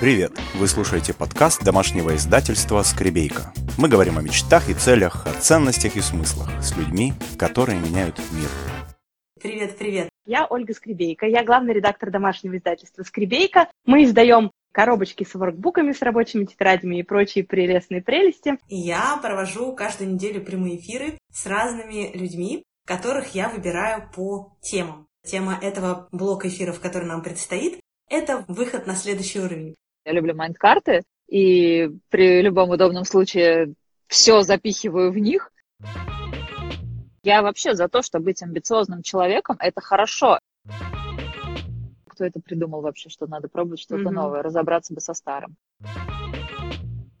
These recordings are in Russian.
Привет! Вы слушаете подкаст домашнего издательства «Скребейка». Мы говорим о мечтах и целях, о ценностях и смыслах с людьми, которые меняют мир. Привет, привет. Я Ольга Скребейка, я главный редактор домашнего издательства «Скребейка». Мы издаем коробочки с воркбуками, с рабочими тетрадями и прочие прелестные прелести. И я провожу каждую неделю прямые эфиры с разными людьми, которых я выбираю по темам. Тема этого блока эфиров, который нам предстоит, это выход на следующий уровень. Я люблю майнд-карты, и при любом удобном случае все запихиваю в них. Я вообще за то, что быть амбициозным человеком – это хорошо. Кто это придумал вообще, что надо пробовать что-то mm-hmm. новое, разобраться бы со старым.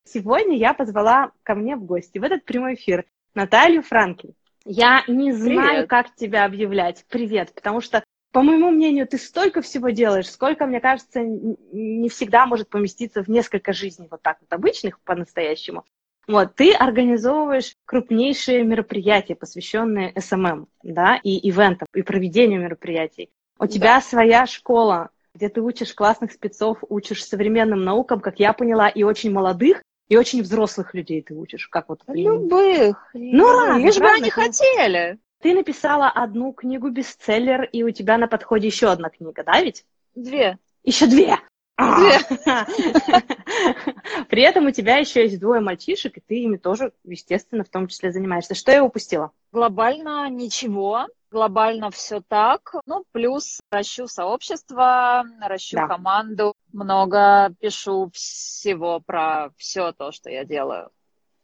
Сегодня я позвала ко мне в гости в этот прямой эфир Наталью Франкель. Я не знаю, Привет. как тебя объявлять. Привет, потому что по моему мнению, ты столько всего делаешь, сколько, мне кажется, не всегда может поместиться в несколько жизней вот так вот обычных по-настоящему. Вот, ты организовываешь крупнейшие мероприятия, посвященные СММ, да, и ивентам, и проведению мероприятий. У да. тебя своя школа, где ты учишь классных спецов, учишь современным наукам, как я поняла, и очень молодых, и очень взрослых людей ты учишь. Как вот? Любых. Ну, разных, лишь бы они хотели. Ты написала одну книгу бестселлер, и у тебя на подходе еще одна книга, да ведь? Две. Еще две. А! Две. При этом у тебя еще есть двое мальчишек, и ты ими тоже, естественно, в том числе занимаешься. Что я упустила? Глобально ничего. Глобально все так. Ну, плюс ращу сообщество, ращу да. команду, много пишу всего про все то, что я делаю.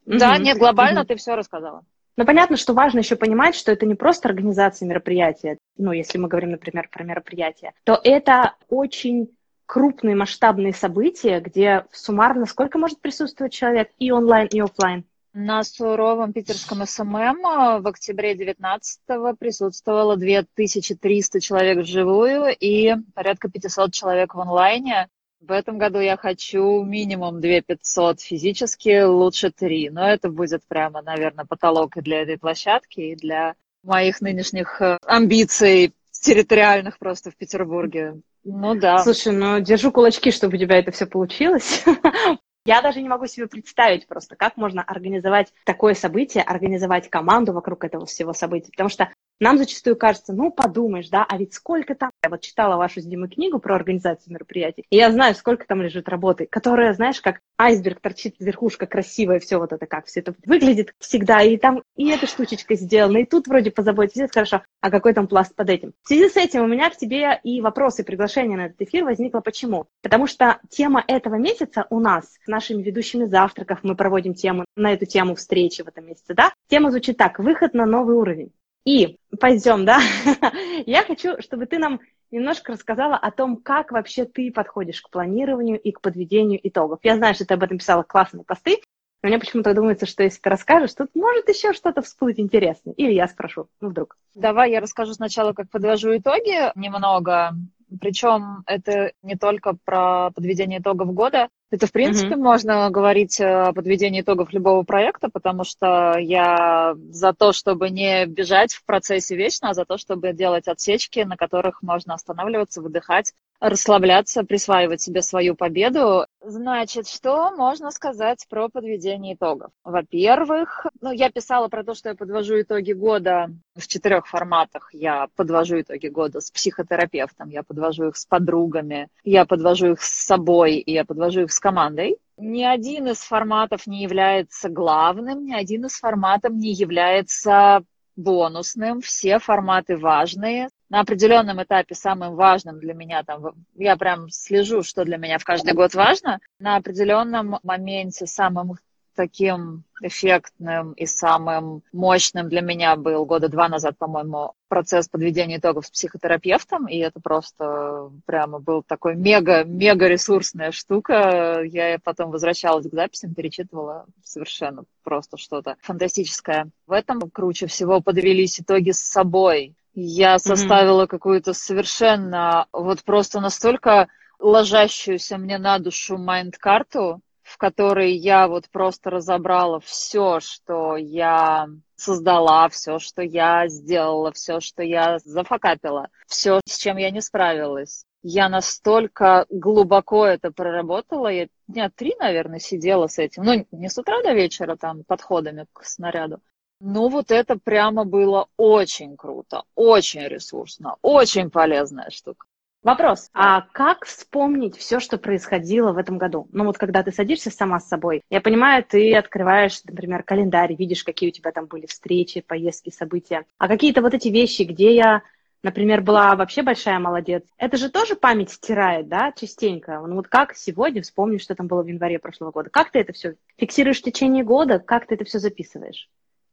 Mm-hmm. Да, нет, глобально mm-hmm. ты все рассказала. Но понятно, что важно еще понимать, что это не просто организация мероприятия, ну, если мы говорим, например, про мероприятие, то это очень крупные масштабные события, где суммарно сколько может присутствовать человек и онлайн, и офлайн? На суровом питерском СММ в октябре 19-го присутствовало 2300 человек вживую и порядка 500 человек в онлайне. В этом году я хочу минимум 2 500 физически, лучше 3. Но это будет прямо, наверное, потолок и для этой площадки, и для моих нынешних э, амбиций территориальных просто в Петербурге. Ну да. Слушай, ну держу кулачки, чтобы у тебя это все получилось. Я даже не могу себе представить просто, как можно организовать такое событие, организовать команду вокруг этого всего события. Потому что нам зачастую кажется, ну, подумаешь, да, а ведь сколько там... Я вот читала вашу с Димой книгу про организацию мероприятий, и я знаю, сколько там лежит работы, которая, знаешь, как айсберг торчит верхушка красивая, все вот это как, все это выглядит всегда, и там и эта штучечка сделана, и тут вроде позаботиться, это хорошо, а какой там пласт под этим? В связи с этим у меня к тебе и вопросы, и приглашение на этот эфир возникло почему? Потому что тема этого месяца у нас с нашими ведущими завтраков, мы проводим тему на эту тему встречи в этом месяце, да? Тема звучит так, выход на новый уровень. И пойдем, да? Я хочу, чтобы ты нам немножко рассказала о том, как вообще ты подходишь к планированию и к подведению итогов. Я знаю, что ты об этом писала классные посты, но мне почему-то думается, что если ты расскажешь, тут может еще что-то всплыть интересное. Или я спрошу, ну вдруг. Давай я расскажу сначала, как подвожу итоги немного. Причем это не только про подведение итогов года, это, в принципе, mm-hmm. можно говорить о подведении итогов любого проекта, потому что я за то, чтобы не бежать в процессе вечно, а за то, чтобы делать отсечки, на которых можно останавливаться, выдыхать, расслабляться, присваивать себе свою победу. Значит, что можно сказать про подведение итогов? Во-первых, ну, я писала про то, что я подвожу итоги года в четырех форматах. Я подвожу итоги года с психотерапевтом, я подвожу их с подругами, я подвожу их с собой, и я подвожу их с командой. Ни один из форматов не является главным, ни один из форматов не является бонусным. Все форматы важные. На определенном этапе самым важным для меня, там, я прям слежу, что для меня в каждый год важно. На определенном моменте самым таким эффектным и самым мощным для меня был года два назад, по-моему, процесс подведения итогов с психотерапевтом, и это просто прямо был такой мега-мега ресурсная штука. Я потом возвращалась к записям, перечитывала совершенно просто что-то фантастическое. В этом круче всего подвелись итоги с собой. Я составила mm-hmm. какую-то совершенно, вот просто настолько ложащуюся мне на душу майнд-карту, в которой я вот просто разобрала все, что я создала, все, что я сделала, все, что я зафакапила, все, с чем я не справилась. я настолько глубоко это проработала, я дня три, наверное, сидела с этим. Ну, не с утра до вечера, там, подходами к снаряду. Ну, вот это прямо было очень круто, очень ресурсно, очень полезная штука. Вопрос. А как вспомнить все, что происходило в этом году? Ну вот когда ты садишься сама с собой, я понимаю, ты открываешь, например, календарь, видишь, какие у тебя там были встречи, поездки, события. А какие-то вот эти вещи, где я например, была вообще большая молодец. Это же тоже память стирает, да, частенько. Ну вот как сегодня вспомнишь, что там было в январе прошлого года? Как ты это все фиксируешь в течение года? Как ты это все записываешь?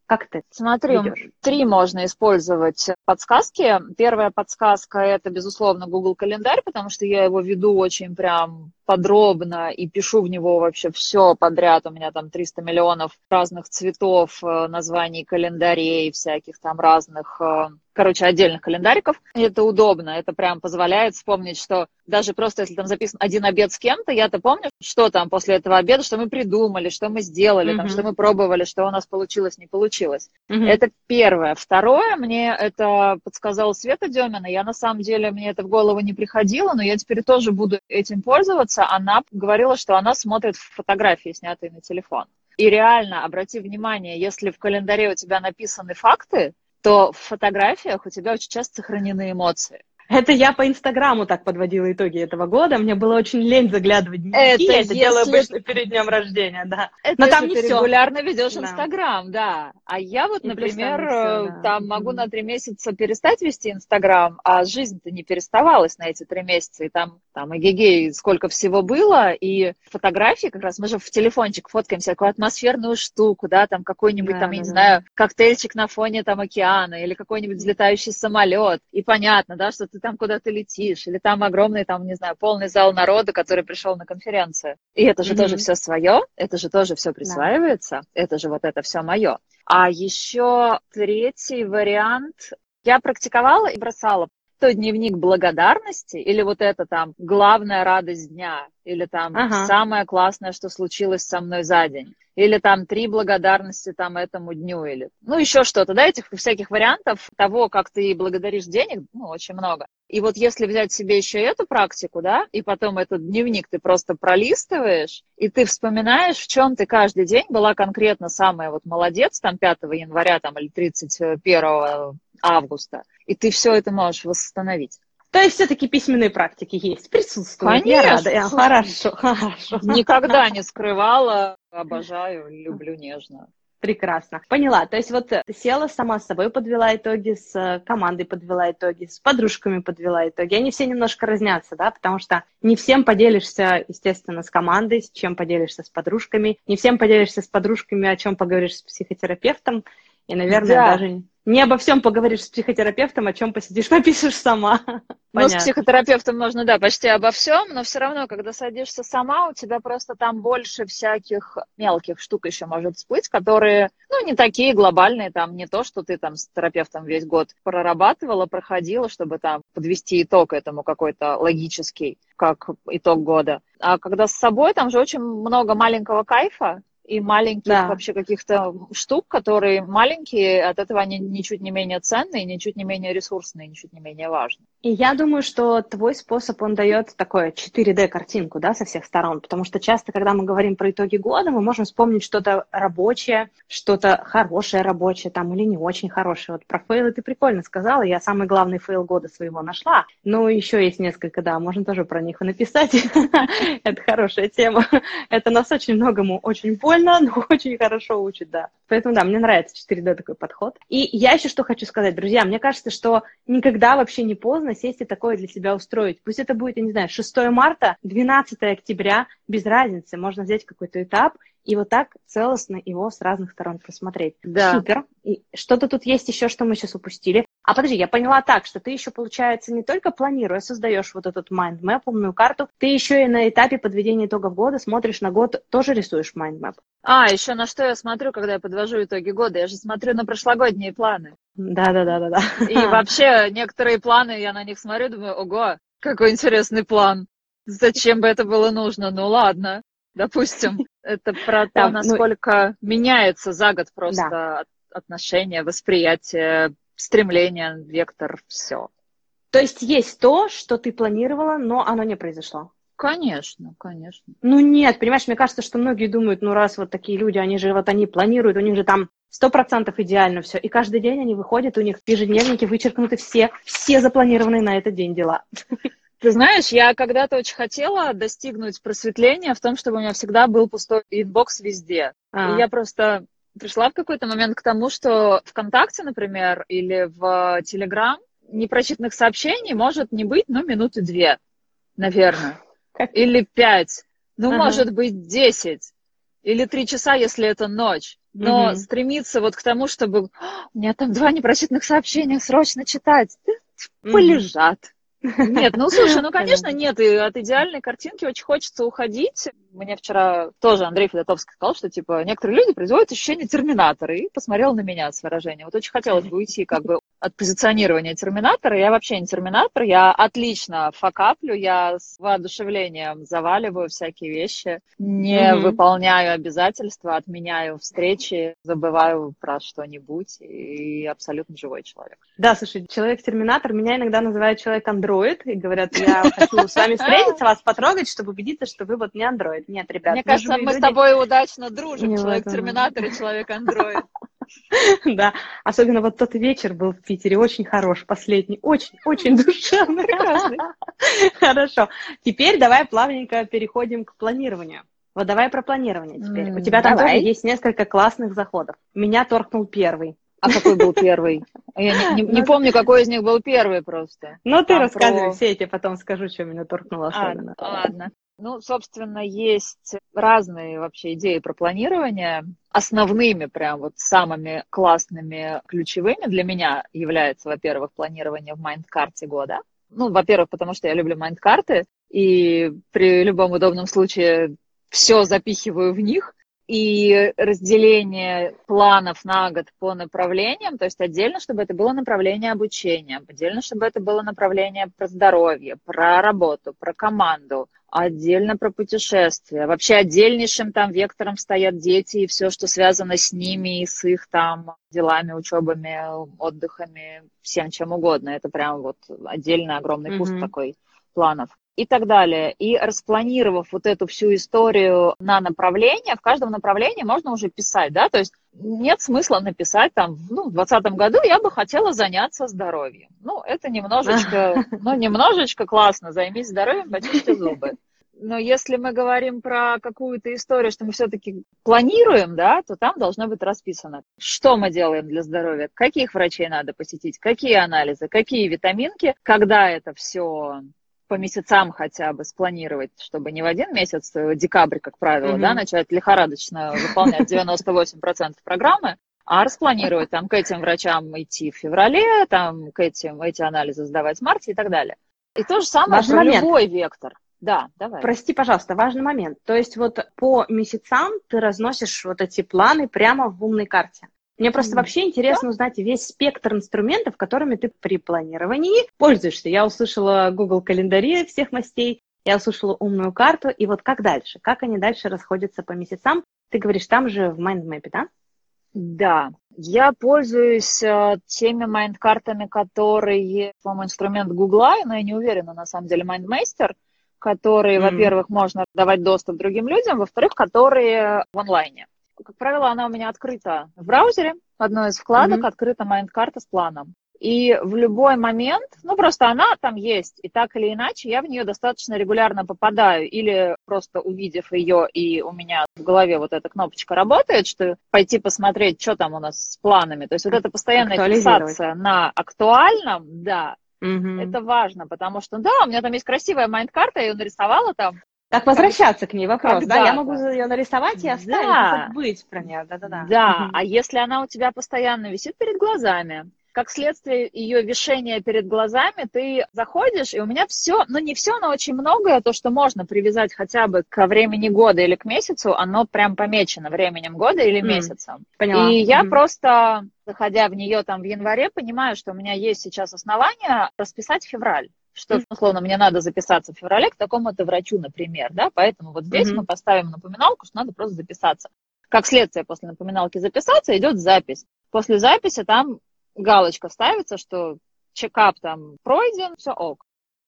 Как ты Смотри, ведешь? три можно использовать подсказки. Первая подсказка – это, безусловно, Google календарь, потому что я его веду очень прям подробно и пишу в него вообще все подряд. У меня там 300 миллионов разных цветов, э, названий календарей, всяких там разных э, короче, отдельных календариков. Это удобно, это прям позволяет вспомнить, что даже просто если там записан один обед с кем-то, я-то помню, что там после этого обеда, что мы придумали, что мы сделали, mm-hmm. там, что мы пробовали, что у нас получилось, не получилось. Mm-hmm. Это первое. Второе, мне это подсказала Света Демина. Я на самом деле, мне это в голову не приходило, но я теперь тоже буду этим пользоваться. Она говорила, что она смотрит фотографии, снятые на телефон. И реально, обрати внимание, если в календаре у тебя написаны факты, то в фотографиях у тебя очень часто сохранены эмоции. Это я по Инстаграму так подводила итоги этого года. Мне было очень лень заглядывать в дневники. Это я это делаю обычно перед днем рождения, да. Это Но там не ты все. регулярно ведешь да. Инстаграм, да. А я вот, И например, там, все, да. там могу на три месяца перестать вести Инстаграм, а жизнь-то не переставалась на эти три месяца. И там, там и гигей сколько всего было, и фотографии как раз, мы же в телефончик фоткаем всякую атмосферную штуку, да, там какой-нибудь да, там, да, я не да. знаю, коктейльчик на фоне там океана или какой-нибудь взлетающий самолет. И понятно, да, что ты ты там куда-то летишь, или там огромный, там, не знаю, полный зал народа, который пришел на конференцию. И это же mm-hmm. тоже все свое, это же тоже все присваивается, да. это же вот это все мое. А еще третий вариант. Я практиковала и бросала то дневник благодарности, или вот это там главная радость дня, или там ага. самое классное, что случилось со мной за день или там три благодарности там этому дню, или ну еще что-то, да, этих всяких вариантов того, как ты благодаришь денег, ну, очень много. И вот если взять себе еще эту практику, да, и потом этот дневник ты просто пролистываешь, и ты вспоминаешь, в чем ты каждый день была конкретно самая вот молодец, там 5 января там, или 31 августа, и ты все это можешь восстановить. То есть все-таки письменные практики есть, присутствуют. Конечно. Я рада. Я, хорошо, хорошо. Никогда не скрывала. Обожаю, люблю нежно. Прекрасно. Поняла. То есть вот села сама с собой, подвела итоги, с командой подвела итоги, с подружками подвела итоги. Они все немножко разнятся, да, потому что не всем поделишься, естественно, с командой, с чем поделишься с подружками, не всем поделишься с подружками, о чем поговоришь с психотерапевтом, и, наверное, да. даже не обо всем поговоришь с психотерапевтом, о чем посидишь, напишешь сама. Ну, с психотерапевтом можно, да, почти обо всем, но все равно, когда садишься сама, у тебя просто там больше всяких мелких штук еще может всплыть, которые, ну, не такие глобальные, там, не то, что ты там с терапевтом весь год прорабатывала, проходила, чтобы там подвести итог этому какой-то логический, как итог года. А когда с собой, там же очень много маленького кайфа, и маленьких да. вообще каких-то штук, которые маленькие, от этого они ничуть не менее ценные, ничуть не менее ресурсные, ничуть не менее важные. И я думаю, что твой способ, он дает такое 4D-картинку, да, со всех сторон, потому что часто, когда мы говорим про итоги года, мы можем вспомнить что-то рабочее, что-то хорошее рабочее там или не очень хорошее. Вот про фейлы ты прикольно сказала, я самый главный фейл года своего нашла, но еще есть несколько, да, можно тоже про них и написать. Это хорошая тема. Это нас очень многому очень больно, но очень хорошо учит, да. Поэтому, да, мне нравится 4D такой подход. И я еще что хочу сказать, друзья, мне кажется, что никогда вообще не поздно сесть и такое для себя устроить. Пусть это будет, я не знаю, 6 марта, 12 октября, без разницы. Можно взять какой-то этап и вот так целостно его с разных сторон просмотреть. Да. Супер. И что-то тут есть еще, что мы сейчас упустили. А подожди, я поняла так, что ты еще, получается, не только планируя, создаешь вот этот mind map, умную карту, ты еще и на этапе подведения итогов года смотришь на год, тоже рисуешь mind map. А, еще на что я смотрю, когда я подвожу итоги года? Я же смотрю на прошлогодние планы. Да, да, да, да, да. И вообще некоторые планы, я на них смотрю, думаю, ого, какой интересный план. Зачем бы это было нужно? Ну ладно, допустим. Это про то, ну насколько меняется за год просто отношение, восприятие, стремление, вектор, все. То есть есть то, что ты планировала, но оно не произошло? Конечно, конечно. Ну нет, понимаешь, мне кажется, что многие думают, ну раз вот такие люди, они же вот они планируют, у них же там сто процентов идеально все. И каждый день они выходят, у них в ежедневнике вычеркнуты все, все запланированные на этот день дела. Ты знаешь, я когда-то очень хотела достигнуть просветления в том, чтобы у меня всегда был пустой inbox везде. А. И я просто пришла в какой-то момент к тому, что ВКонтакте, например, или в Телеграм непрочитанных сообщений может не быть, ну, минуты две, наверное. Или пять. Ну, ага. может быть, десять. Или три часа, если это ночь. Но угу. стремиться вот к тому, чтобы у меня там два непрочитанных сообщения срочно читать. Угу. Полежат. Нет, ну слушай, ну конечно нет, и от идеальной картинки очень хочется уходить. Мне вчера тоже Андрей Федотовский сказал, что типа некоторые люди производят ощущение терминатора, и посмотрел на меня с выражением. Вот очень хотелось бы уйти как бы от позиционирования терминатора. Я вообще не терминатор, я отлично факаплю, я с воодушевлением заваливаю всякие вещи, не mm-hmm. выполняю обязательства, отменяю встречи, забываю про что-нибудь и абсолютно живой человек. Да, слушай, человек-терминатор меня иногда называют человек-андроид и говорят, я хочу с вами встретиться, вас потрогать, чтобы убедиться, что вы вот не андроид. Нет, ребят, Мне кажется, мы с тобой удачно дружим, человек-терминатор и человек-андроид. Да, особенно вот тот вечер был в Питере очень хорош, последний, очень, очень душевный. Прекрасный. Хорошо. Теперь давай плавненько переходим к планированию. Вот давай про планирование теперь. У тебя там тоже есть несколько классных заходов. Меня торкнул первый. А какой был первый? Я не, не, не помню, какой из них был первый просто. Ну, ты а, рассказывай про... все, я тебе потом скажу, что меня торкнуло а, особенно. А, ладно. Ну, собственно, есть разные вообще идеи про планирование. Основными, прям вот самыми классными, ключевыми для меня является, во-первых, планирование в майнд-карте года. Ну, во-первых, потому что я люблю майнд-карты, и при любом удобном случае все запихиваю в них и разделение планов на год по направлениям, то есть отдельно, чтобы это было направление обучения, отдельно, чтобы это было направление про здоровье, про работу, про команду, отдельно про путешествия. Вообще отдельнейшим там вектором стоят дети и все, что связано с ними и с их там делами, учебами, отдыхами, всем чем угодно. Это прям вот отдельный огромный куст mm-hmm. такой планов и так далее. И распланировав вот эту всю историю на направление, в каждом направлении можно уже писать, да, то есть нет смысла написать там, ну, в 2020 году я бы хотела заняться здоровьем. Ну, это немножечко, ну, немножечко классно, займись здоровьем, почисти зубы. Но если мы говорим про какую-то историю, что мы все-таки планируем, да, то там должно быть расписано, что мы делаем для здоровья, каких врачей надо посетить, какие анализы, какие витаминки, когда это все по месяцам хотя бы спланировать, чтобы не в один месяц, э, декабрь, как правило, mm-hmm. да, начать лихорадочно выполнять 98% программы, а распланировать там к этим врачам идти в феврале, там к этим эти анализы сдавать в марте и так далее. И то же самое важный про момент. любой вектор. Да, давай. Прости, пожалуйста, важный момент. То есть вот по месяцам ты разносишь вот эти планы прямо в умной карте. Мне просто вообще интересно узнать весь спектр инструментов, которыми ты при планировании пользуешься. Я услышала Google календари всех мастей, я услышала умную карту, и вот как дальше? Как они дальше расходятся по месяцам? Ты говоришь, там же в mind map'е, да? Да, я пользуюсь э, теми майнд-картами, которые, по-моему, инструмент Гугла, но я не уверена, на самом деле, MindMaster, которые, mm во-первых, можно давать доступ другим людям, во-вторых, которые в онлайне. Как правило, она у меня открыта в браузере. Одной из вкладок mm-hmm. открыта майнд-карта с планом. И в любой момент, ну просто она там есть, и так или иначе я в нее достаточно регулярно попадаю, или просто увидев ее, и у меня в голове вот эта кнопочка работает, что пойти посмотреть, что там у нас с планами. То есть вот эта постоянная фиксация на актуальном, да, угу. это важно, потому что, да, у меня там есть красивая майнд-карта, я ее нарисовала там, как возвращаться к ней вопрос, да? Я могу ее нарисовать и оставить, да. забыть про нее, да-да-да. Да, а если она у тебя постоянно висит перед глазами, как следствие ее вишения перед глазами, ты заходишь, и у меня все, ну не все, но очень многое, то, что можно привязать хотя бы ко времени года или к месяцу, оно прям помечено временем года или месяцем. Поняла. И я просто, заходя в нее там в январе, понимаю, что у меня есть сейчас основания расписать февраль что, условно, мне надо записаться в феврале к такому-то врачу, например, да, поэтому вот здесь mm-hmm. мы поставим напоминалку, что надо просто записаться. Как следствие после напоминалки записаться идет запись. После записи там галочка ставится, что чекап там пройден, все ок.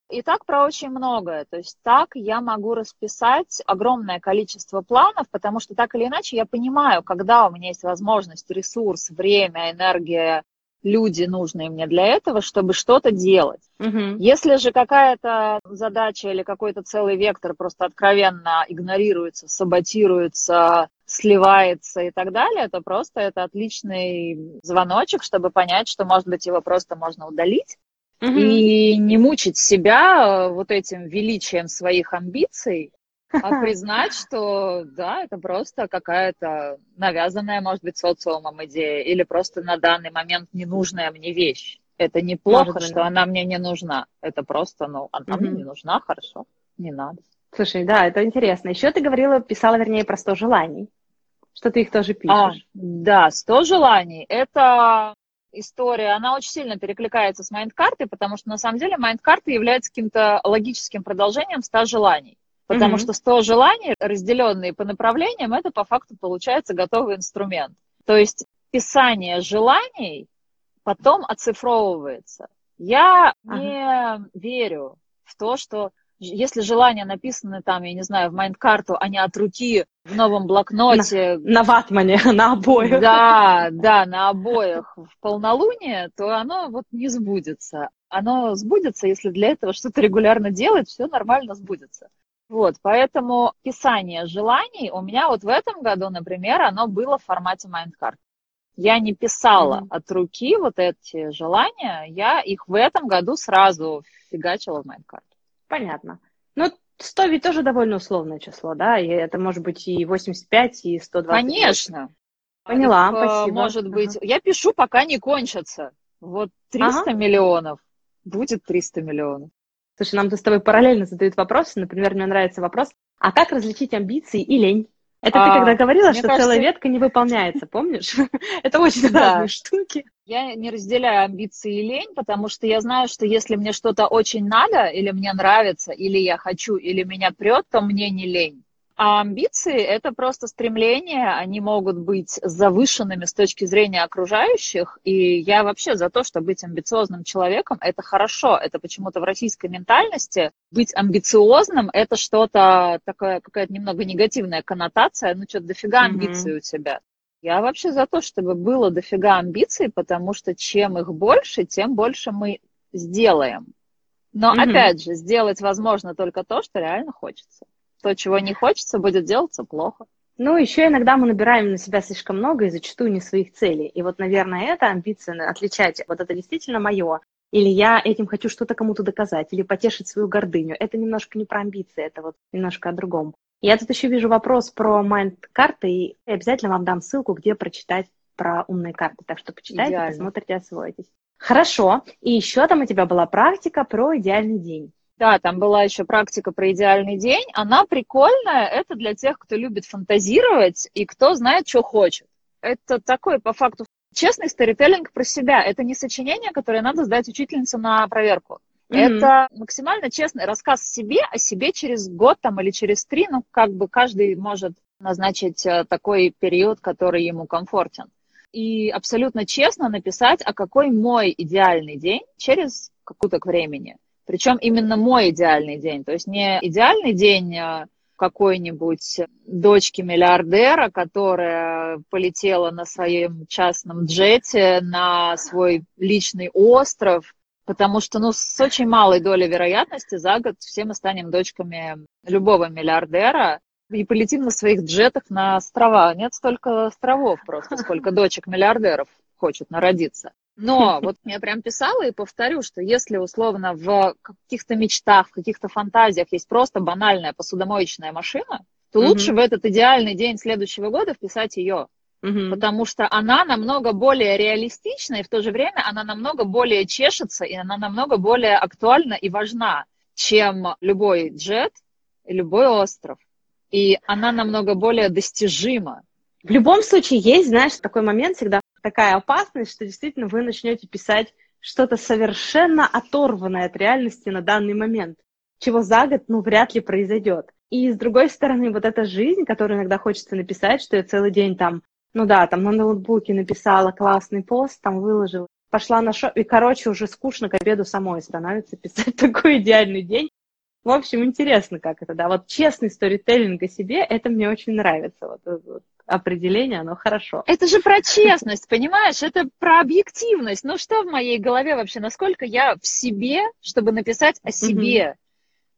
И так про очень многое. То есть так я могу расписать огромное количество планов, потому что так или иначе я понимаю, когда у меня есть возможность, ресурс, время, энергия, люди нужные мне для этого, чтобы что-то делать. Угу. Если же какая-то задача или какой-то целый вектор просто откровенно игнорируется, саботируется, сливается и так далее, то просто это отличный звоночек, чтобы понять, что, может быть, его просто можно удалить угу. и не мучить себя вот этим величием своих амбиций, а признать, что да, это просто какая-то навязанная, может быть, социумом идея или просто на данный момент ненужная мне вещь. Это неплохо, может, что да. она мне не нужна. Это просто, ну, она угу. мне не нужна, хорошо, не надо. Слушай, да, это интересно. Еще ты говорила, писала, вернее, про 100 желаний. Что ты их тоже пишешь. А, да, 100 желаний. Это история, она очень сильно перекликается с майнд-картой, потому что на самом деле майнд-карта является каким-то логическим продолжением 100 желаний. Потому mm-hmm. что 100 желаний, разделенные по направлениям, это по факту получается готовый инструмент. То есть писание желаний потом оцифровывается. Я ага. не верю в то, что если желания написаны там, я не знаю, в майнд-карту, а не от руки в новом блокноте. На, на ватмане, на обоях. Да, да, на обоях в полнолуние, то оно вот не сбудется. Оно сбудется, если для этого что-то регулярно делать, все нормально сбудется. Вот, поэтому писание желаний у меня вот в этом году, например, оно было в формате майндкарт. Я не писала mm-hmm. от руки вот эти желания, я их в этом году сразу фигачила в майндкарт. Понятно. Ну, 100 ведь тоже довольно условное число, да? И это может быть и 85, и 120. Конечно. Поняла, Их, э, спасибо. Может ага. быть. Я пишу, пока не кончатся. Вот 300 ага. миллионов. Будет 300 миллионов. Слушай, нам с тобой параллельно задают вопросы. Например, мне нравится вопрос, а как различить амбиции и лень? Это а, ты когда говорила, что кажется... целая ветка не выполняется, помнишь? Это очень разные штуки. Я не разделяю амбиции и лень, потому что я знаю, что если мне что-то очень надо, или мне нравится, или я хочу, или меня прет, то мне не лень. А амбиции — это просто стремления, они могут быть завышенными с точки зрения окружающих, и я вообще за то, что быть амбициозным человеком — это хорошо. Это почему-то в российской ментальности быть амбициозным — это что-то такое, какая-то немного негативная коннотация, ну что-то дофига амбиций mm-hmm. у тебя. Я вообще за то, чтобы было дофига амбиций, потому что чем их больше, тем больше мы сделаем. Но mm-hmm. опять же, сделать возможно только то, что реально хочется то, чего не хочется, будет делаться плохо. Ну, еще иногда мы набираем на себя слишком много и зачастую не своих целей. И вот, наверное, это амбиция отличать. Вот это действительно мое. Или я этим хочу что-то кому-то доказать, или потешить свою гордыню. Это немножко не про амбиции, это вот немножко о другом. Я тут еще вижу вопрос про майнд-карты, и обязательно вам дам ссылку, где прочитать про умные карты. Так что почитайте, Идеально. посмотрите, освоитесь. Хорошо. И еще там у тебя была практика про идеальный день. Да, там была еще практика про идеальный день. Она прикольная. Это для тех, кто любит фантазировать и кто знает, что хочет. Это такой, по факту, честный сторителлинг про себя. Это не сочинение, которое надо сдать учительнице на проверку. Mm-hmm. Это максимально честный рассказ себе о себе через год там, или через три. Ну, как бы каждый может назначить э, такой период, который ему комфортен. И абсолютно честно написать, а какой мой идеальный день через какую-то времени. Причем именно мой идеальный день. То есть не идеальный день а какой-нибудь дочки миллиардера, которая полетела на своем частном джете на свой личный остров, потому что ну, с очень малой долей вероятности за год все мы станем дочками любого миллиардера и полетим на своих джетах на острова. Нет столько островов просто, сколько дочек миллиардеров хочет народиться. Но вот я прям писала и повторю, что если условно в каких-то мечтах, в каких-то фантазиях есть просто банальная посудомоечная машина, то лучше в этот идеальный день следующего года вписать ее. Угу. Потому что она намного более реалистична, и в то же время она намного более чешется, и она намного более актуальна и важна, чем любой джет и любой остров. И она намного более достижима. В любом случае есть, знаешь, такой момент всегда такая опасность, что действительно вы начнете писать что-то совершенно оторванное от реальности на данный момент, чего за год, ну, вряд ли произойдет. И с другой стороны, вот эта жизнь, которую иногда хочется написать, что я целый день там, ну да, там на ноутбуке написала классный пост, там выложила пошла на шоу, и, короче, уже скучно к обеду самой становится писать такой идеальный день. В общем, интересно, как это, да. Вот честный сторителлинг о себе, это мне очень нравится. Вот, вот определение, оно хорошо. Это же про честность, понимаешь? Это про объективность. Ну что в моей голове вообще? Насколько я в себе, чтобы написать о себе?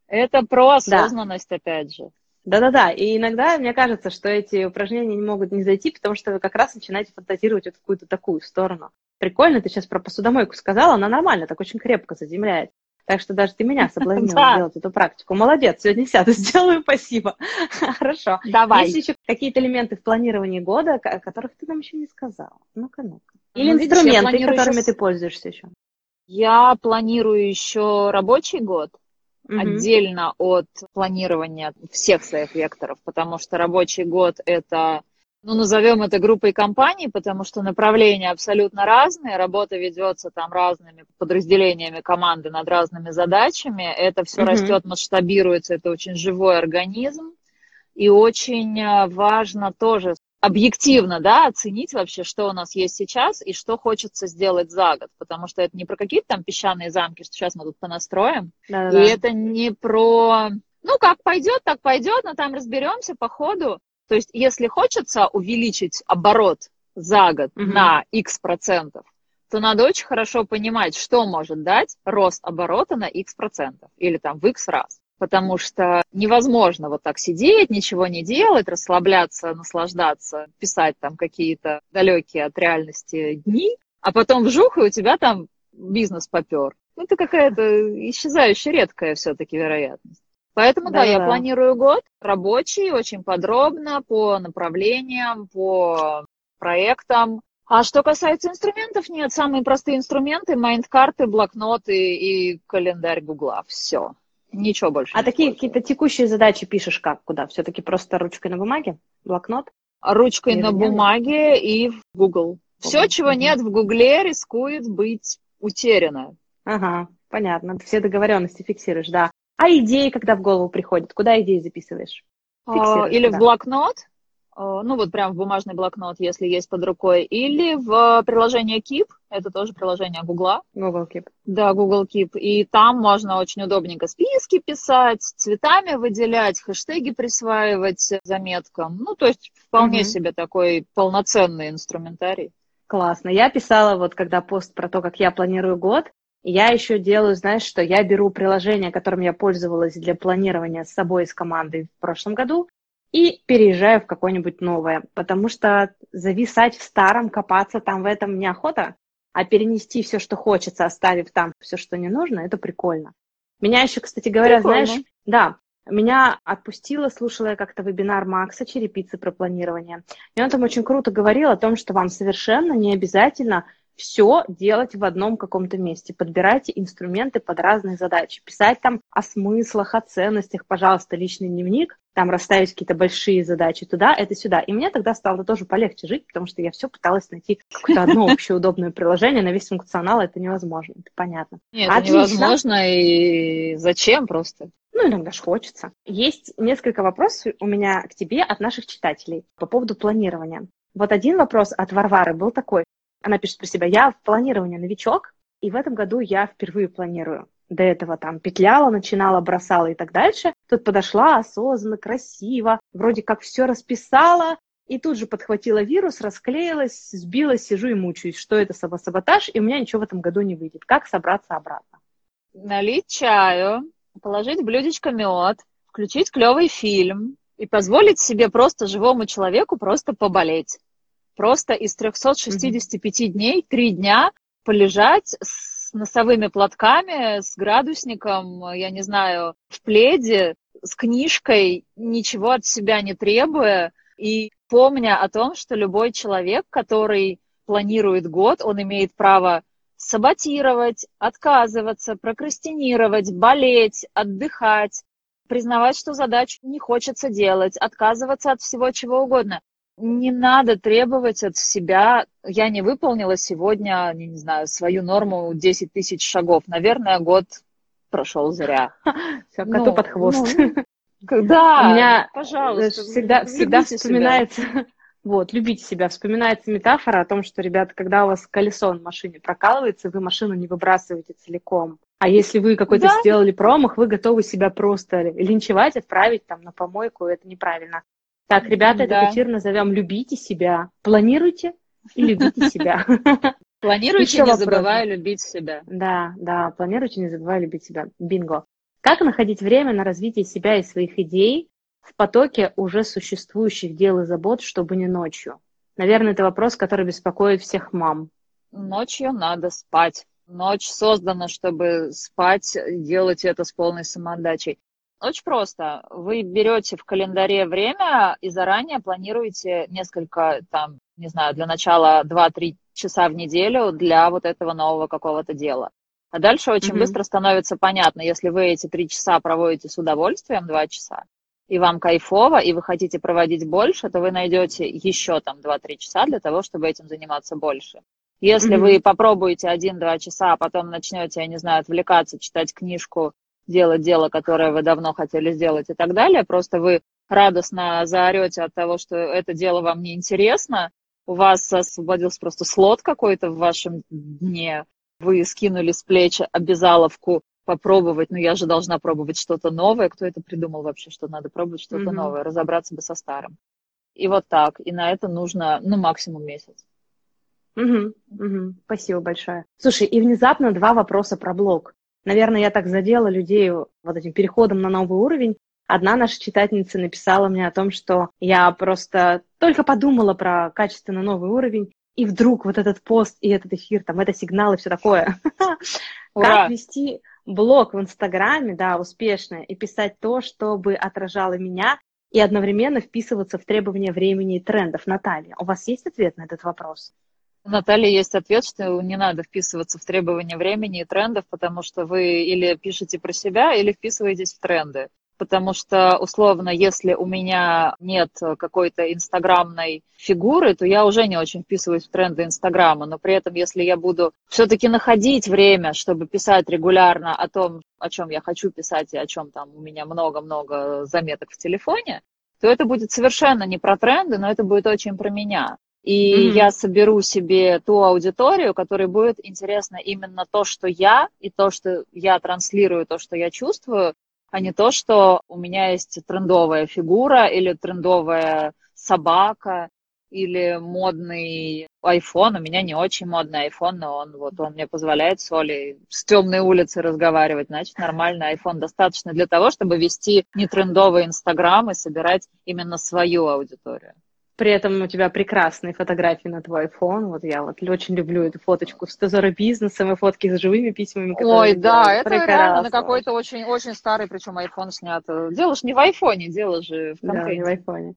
Это про осознанность, да. опять же. Да-да-да, и иногда мне кажется, что эти упражнения не могут не зайти, потому что вы как раз начинаете фантазировать вот в какую-то такую сторону. Прикольно, ты сейчас про посудомойку сказала, она нормально, так очень крепко заземляет. Так что даже ты меня соблазнила да. сделать эту практику. Молодец, сегодня сяду, сделаю, спасибо. Хорошо. Давай. Есть еще какие-то элементы в планировании года, о которых ты нам еще не сказала? Ну-ка, ну-ка. Или ну, инструменты, видишь, которыми сейчас... ты пользуешься еще? Я планирую еще рабочий год угу. отдельно от планирования всех своих векторов, потому что рабочий год это ну, назовем это группой компаний, потому что направления абсолютно разные, работа ведется там разными подразделениями команды над разными задачами, это все mm-hmm. растет, масштабируется, это очень живой организм, и очень э, важно тоже объективно, да, оценить вообще, что у нас есть сейчас и что хочется сделать за год, потому что это не про какие-то там песчаные замки, что сейчас мы тут понастроим, Да-да-да. и это не про, ну, как пойдет, так пойдет, но там разберемся по ходу, то есть, если хочется увеличить оборот за год mm на X процентов, то надо очень хорошо понимать, что может дать рост оборота на X процентов или там в X раз. Потому что невозможно вот так сидеть, ничего не делать, расслабляться, наслаждаться, писать там какие-то далекие от реальности дни, а потом вжух, и у тебя там бизнес попер. Ну, это какая-то исчезающая редкая все-таки вероятность. Поэтому, да, да, я планирую год рабочий, очень подробно, по направлениям, по проектам. А что касается инструментов, нет, самые простые инструменты, майнд-карты, блокноты и календарь Гугла. Все. Ничего больше. А такие какие-то текущие задачи пишешь как? Куда? Все-таки просто ручкой на бумаге? Блокнот? Ручкой и на бумаге и в Google. Все, чего нет в Гугле, рискует быть утеряно. Ага, понятно. Все договоренности фиксируешь, да. А идеи, когда в голову приходят, куда идеи записываешь? А, или куда? в блокнот, а, ну вот прям в бумажный блокнот, если есть под рукой, или в приложение Keep, это тоже приложение Гугла. Google Keep. Да, Google Keep. И там можно очень удобненько списки писать, цветами выделять, хэштеги присваивать заметкам. Ну, то есть вполне угу. себе такой полноценный инструментарий. Классно. Я писала вот когда пост про то, как я планирую год, я еще делаю, знаешь, что я беру приложение, которым я пользовалась для планирования с собой, с командой в прошлом году, и переезжаю в какое-нибудь новое, потому что зависать в старом, копаться там в этом неохота, а перенести все, что хочется, оставив там все, что не нужно, это прикольно. Меня еще, кстати говоря, прикольно. знаешь, да, меня отпустила, слушала я как-то вебинар Макса Черепицы про планирование. И он там очень круто говорил о том, что вам совершенно не обязательно все делать в одном каком-то месте. Подбирайте инструменты под разные задачи. Писать там о смыслах, о ценностях, пожалуйста, личный дневник, там расставить какие-то большие задачи туда, это сюда. И мне тогда стало тоже полегче жить, потому что я все пыталась найти какое-то одно общее удобное приложение на весь функционал, это невозможно, это понятно. Нет, это невозможно, и зачем просто? Ну, иногда же хочется. Есть несколько вопросов у меня к тебе от наших читателей по поводу планирования. Вот один вопрос от Варвары был такой. Она пишет про себя, я в планировании новичок, и в этом году я впервые планирую. До этого там петляла, начинала, бросала и так дальше. Тут подошла осознанно, красиво, вроде как все расписала, и тут же подхватила вирус, расклеилась, сбилась, сижу и мучаюсь, что это самосаботаж, и у меня ничего в этом году не выйдет. Как собраться обратно? Налить чаю, положить блюдечко мед, включить клевый фильм и позволить себе просто живому человеку просто поболеть просто из 365 mm-hmm. дней три дня полежать с носовыми платками, с градусником, я не знаю, в пледе, с книжкой, ничего от себя не требуя, и помня о том, что любой человек, который планирует год, он имеет право саботировать, отказываться, прокрастинировать, болеть, отдыхать, признавать, что задачу не хочется делать, отказываться от всего чего угодно не надо требовать от себя, я не выполнила сегодня, не, не знаю, свою норму 10 тысяч шагов. Наверное, год прошел зря. Все, коту ну, под хвост. Ну, да, У меня пожалуйста. Всегда, всегда вспоминается Вот, любите себя. Вспоминается метафора о том, что, ребята, когда у вас колесо на машине прокалывается, вы машину не выбрасываете целиком. А если вы какой-то да. сделали промах, вы готовы себя просто линчевать, отправить там на помойку, это неправильно. Так, ребята, да. этот эфир назовем «Любите себя». Планируйте и любите себя. Планируйте, не забывая любить себя. Да, да, планируйте, не забывая любить себя. Бинго. Как находить время на развитие себя и своих идей, в потоке уже существующих дел и забот, чтобы не ночью? Наверное, это вопрос, который беспокоит всех мам. Ночью надо спать. Ночь создана, чтобы спать, делать это с полной самоотдачей. Очень просто. Вы берете в календаре время и заранее планируете несколько, там, не знаю, для начала 2-3 часа в неделю для вот этого нового какого-то дела. А дальше очень mm-hmm. быстро становится понятно, если вы эти три часа проводите с удовольствием, два часа, и вам кайфово, и вы хотите проводить больше, то вы найдете еще там 2-3 часа для того, чтобы этим заниматься больше. Если mm-hmm. вы попробуете один-два часа, а потом начнете, я не знаю, отвлекаться, читать книжку, делать дело, которое вы давно хотели сделать и так далее, просто вы радостно заорете от того, что это дело вам не интересно, у вас освободился просто слот какой-то в вашем дне, вы скинули с плеч обязаловку попробовать, но я же должна пробовать что-то новое. Кто это придумал вообще, что надо пробовать что-то mm-hmm. новое, разобраться бы со старым. И вот так. И на это нужно, ну, максимум месяц. Угу, угу. Спасибо большое. Слушай, и внезапно два вопроса про блог. Наверное, я так задела людей вот этим переходом на новый уровень. Одна наша читательница написала мне о том, что я просто только подумала про качественно новый уровень, и вдруг вот этот пост и этот эфир, там, это сигнал и все такое. Как вести блог в Инстаграме, да, успешно, и писать то, чтобы отражало меня, и одновременно вписываться в требования времени и трендов. Наталья, у вас есть ответ на этот вопрос? У Натальи есть ответ, что не надо вписываться в требования времени и трендов, потому что вы или пишете про себя, или вписываетесь в тренды потому что, условно, если у меня нет какой-то инстаграмной фигуры, то я уже не очень вписываюсь в тренды Инстаграма, но при этом, если я буду все-таки находить время, чтобы писать регулярно о том, о чем я хочу писать и о чем там у меня много-много заметок в телефоне, то это будет совершенно не про тренды, но это будет очень про меня. И mm-hmm. я соберу себе ту аудиторию, которой будет интересно именно то, что я, и то, что я транслирую, то, что я чувствую, а не то, что у меня есть трендовая фигура или трендовая собака или модный iPhone. У меня не очень модный iPhone, но он, вот, он мне позволяет с Олей с темной улицы разговаривать. Значит, нормальный iPhone достаточно для того, чтобы вести не трендовый Инстаграм и собирать именно свою аудиторию. При этом у тебя прекрасные фотографии на твой iPhone. Вот я вот очень люблю эту фоточку с Тезора бизнесом и фотки с живыми письмами. Ой, да, это прекрасно. реально на какой-то очень, очень старый, причем iPhone снят. Делаешь не в айфоне, делаешь же в контейнере. Да, не в айфоне.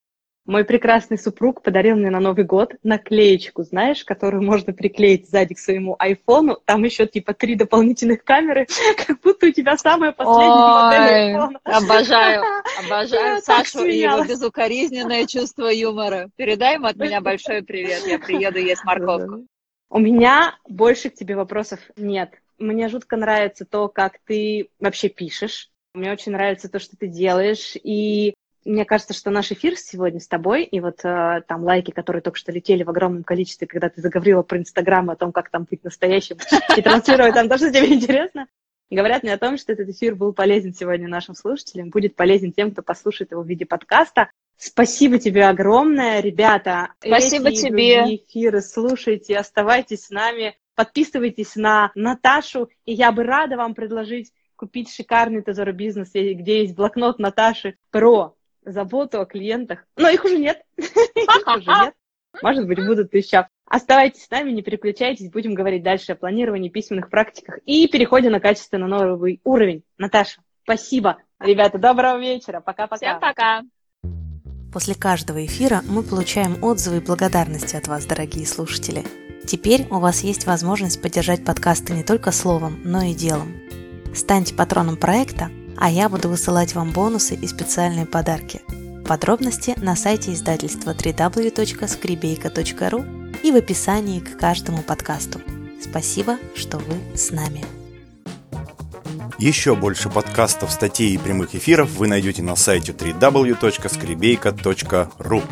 Мой прекрасный супруг подарил мне на Новый год наклеечку, знаешь, которую можно приклеить сзади к своему айфону. Там еще типа три дополнительных камеры, как будто у тебя самая последняя модель айфона. Обожаю, обожаю Сашу и его безукоризненное чувство юмора. Передай ему от меня большой привет, я приеду есть морковку. У меня больше к тебе вопросов нет. Мне жутко нравится то, как ты вообще пишешь. Мне очень нравится то, что ты делаешь. И мне кажется, что наш эфир сегодня с тобой, и вот э, там лайки, которые только что летели в огромном количестве, когда ты заговорила про Инстаграм, о том, как там быть настоящим и транслировать там то, что тебе интересно, говорят мне о том, что этот эфир был полезен сегодня нашим слушателям, будет полезен тем, кто послушает его в виде подкаста. Спасибо тебе огромное, ребята. Спасибо Эти тебе. эфиры слушайте, оставайтесь с нами, подписывайтесь на Наташу, и я бы рада вам предложить купить шикарный Тезоро бизнес, где есть блокнот Наташи про заботу о клиентах. Но их уже нет. Их уже нет. Может быть, будут еще. Оставайтесь с нами, не переключайтесь, будем говорить дальше о планировании, письменных практиках и переходе на качественно новый уровень. Наташа, спасибо. Ребята, доброго вечера. Пока-пока. Всем пока. После каждого эфира мы получаем отзывы и благодарности от вас, дорогие слушатели. Теперь у вас есть возможность поддержать подкасты не только словом, но и делом. Станьте патроном проекта – а я буду высылать вам бонусы и специальные подарки. Подробности на сайте издательства www.skribейка.ru и в описании к каждому подкасту. Спасибо, что вы с нами. Еще больше подкастов, статей и прямых эфиров вы найдете на сайте www.skribейка.ru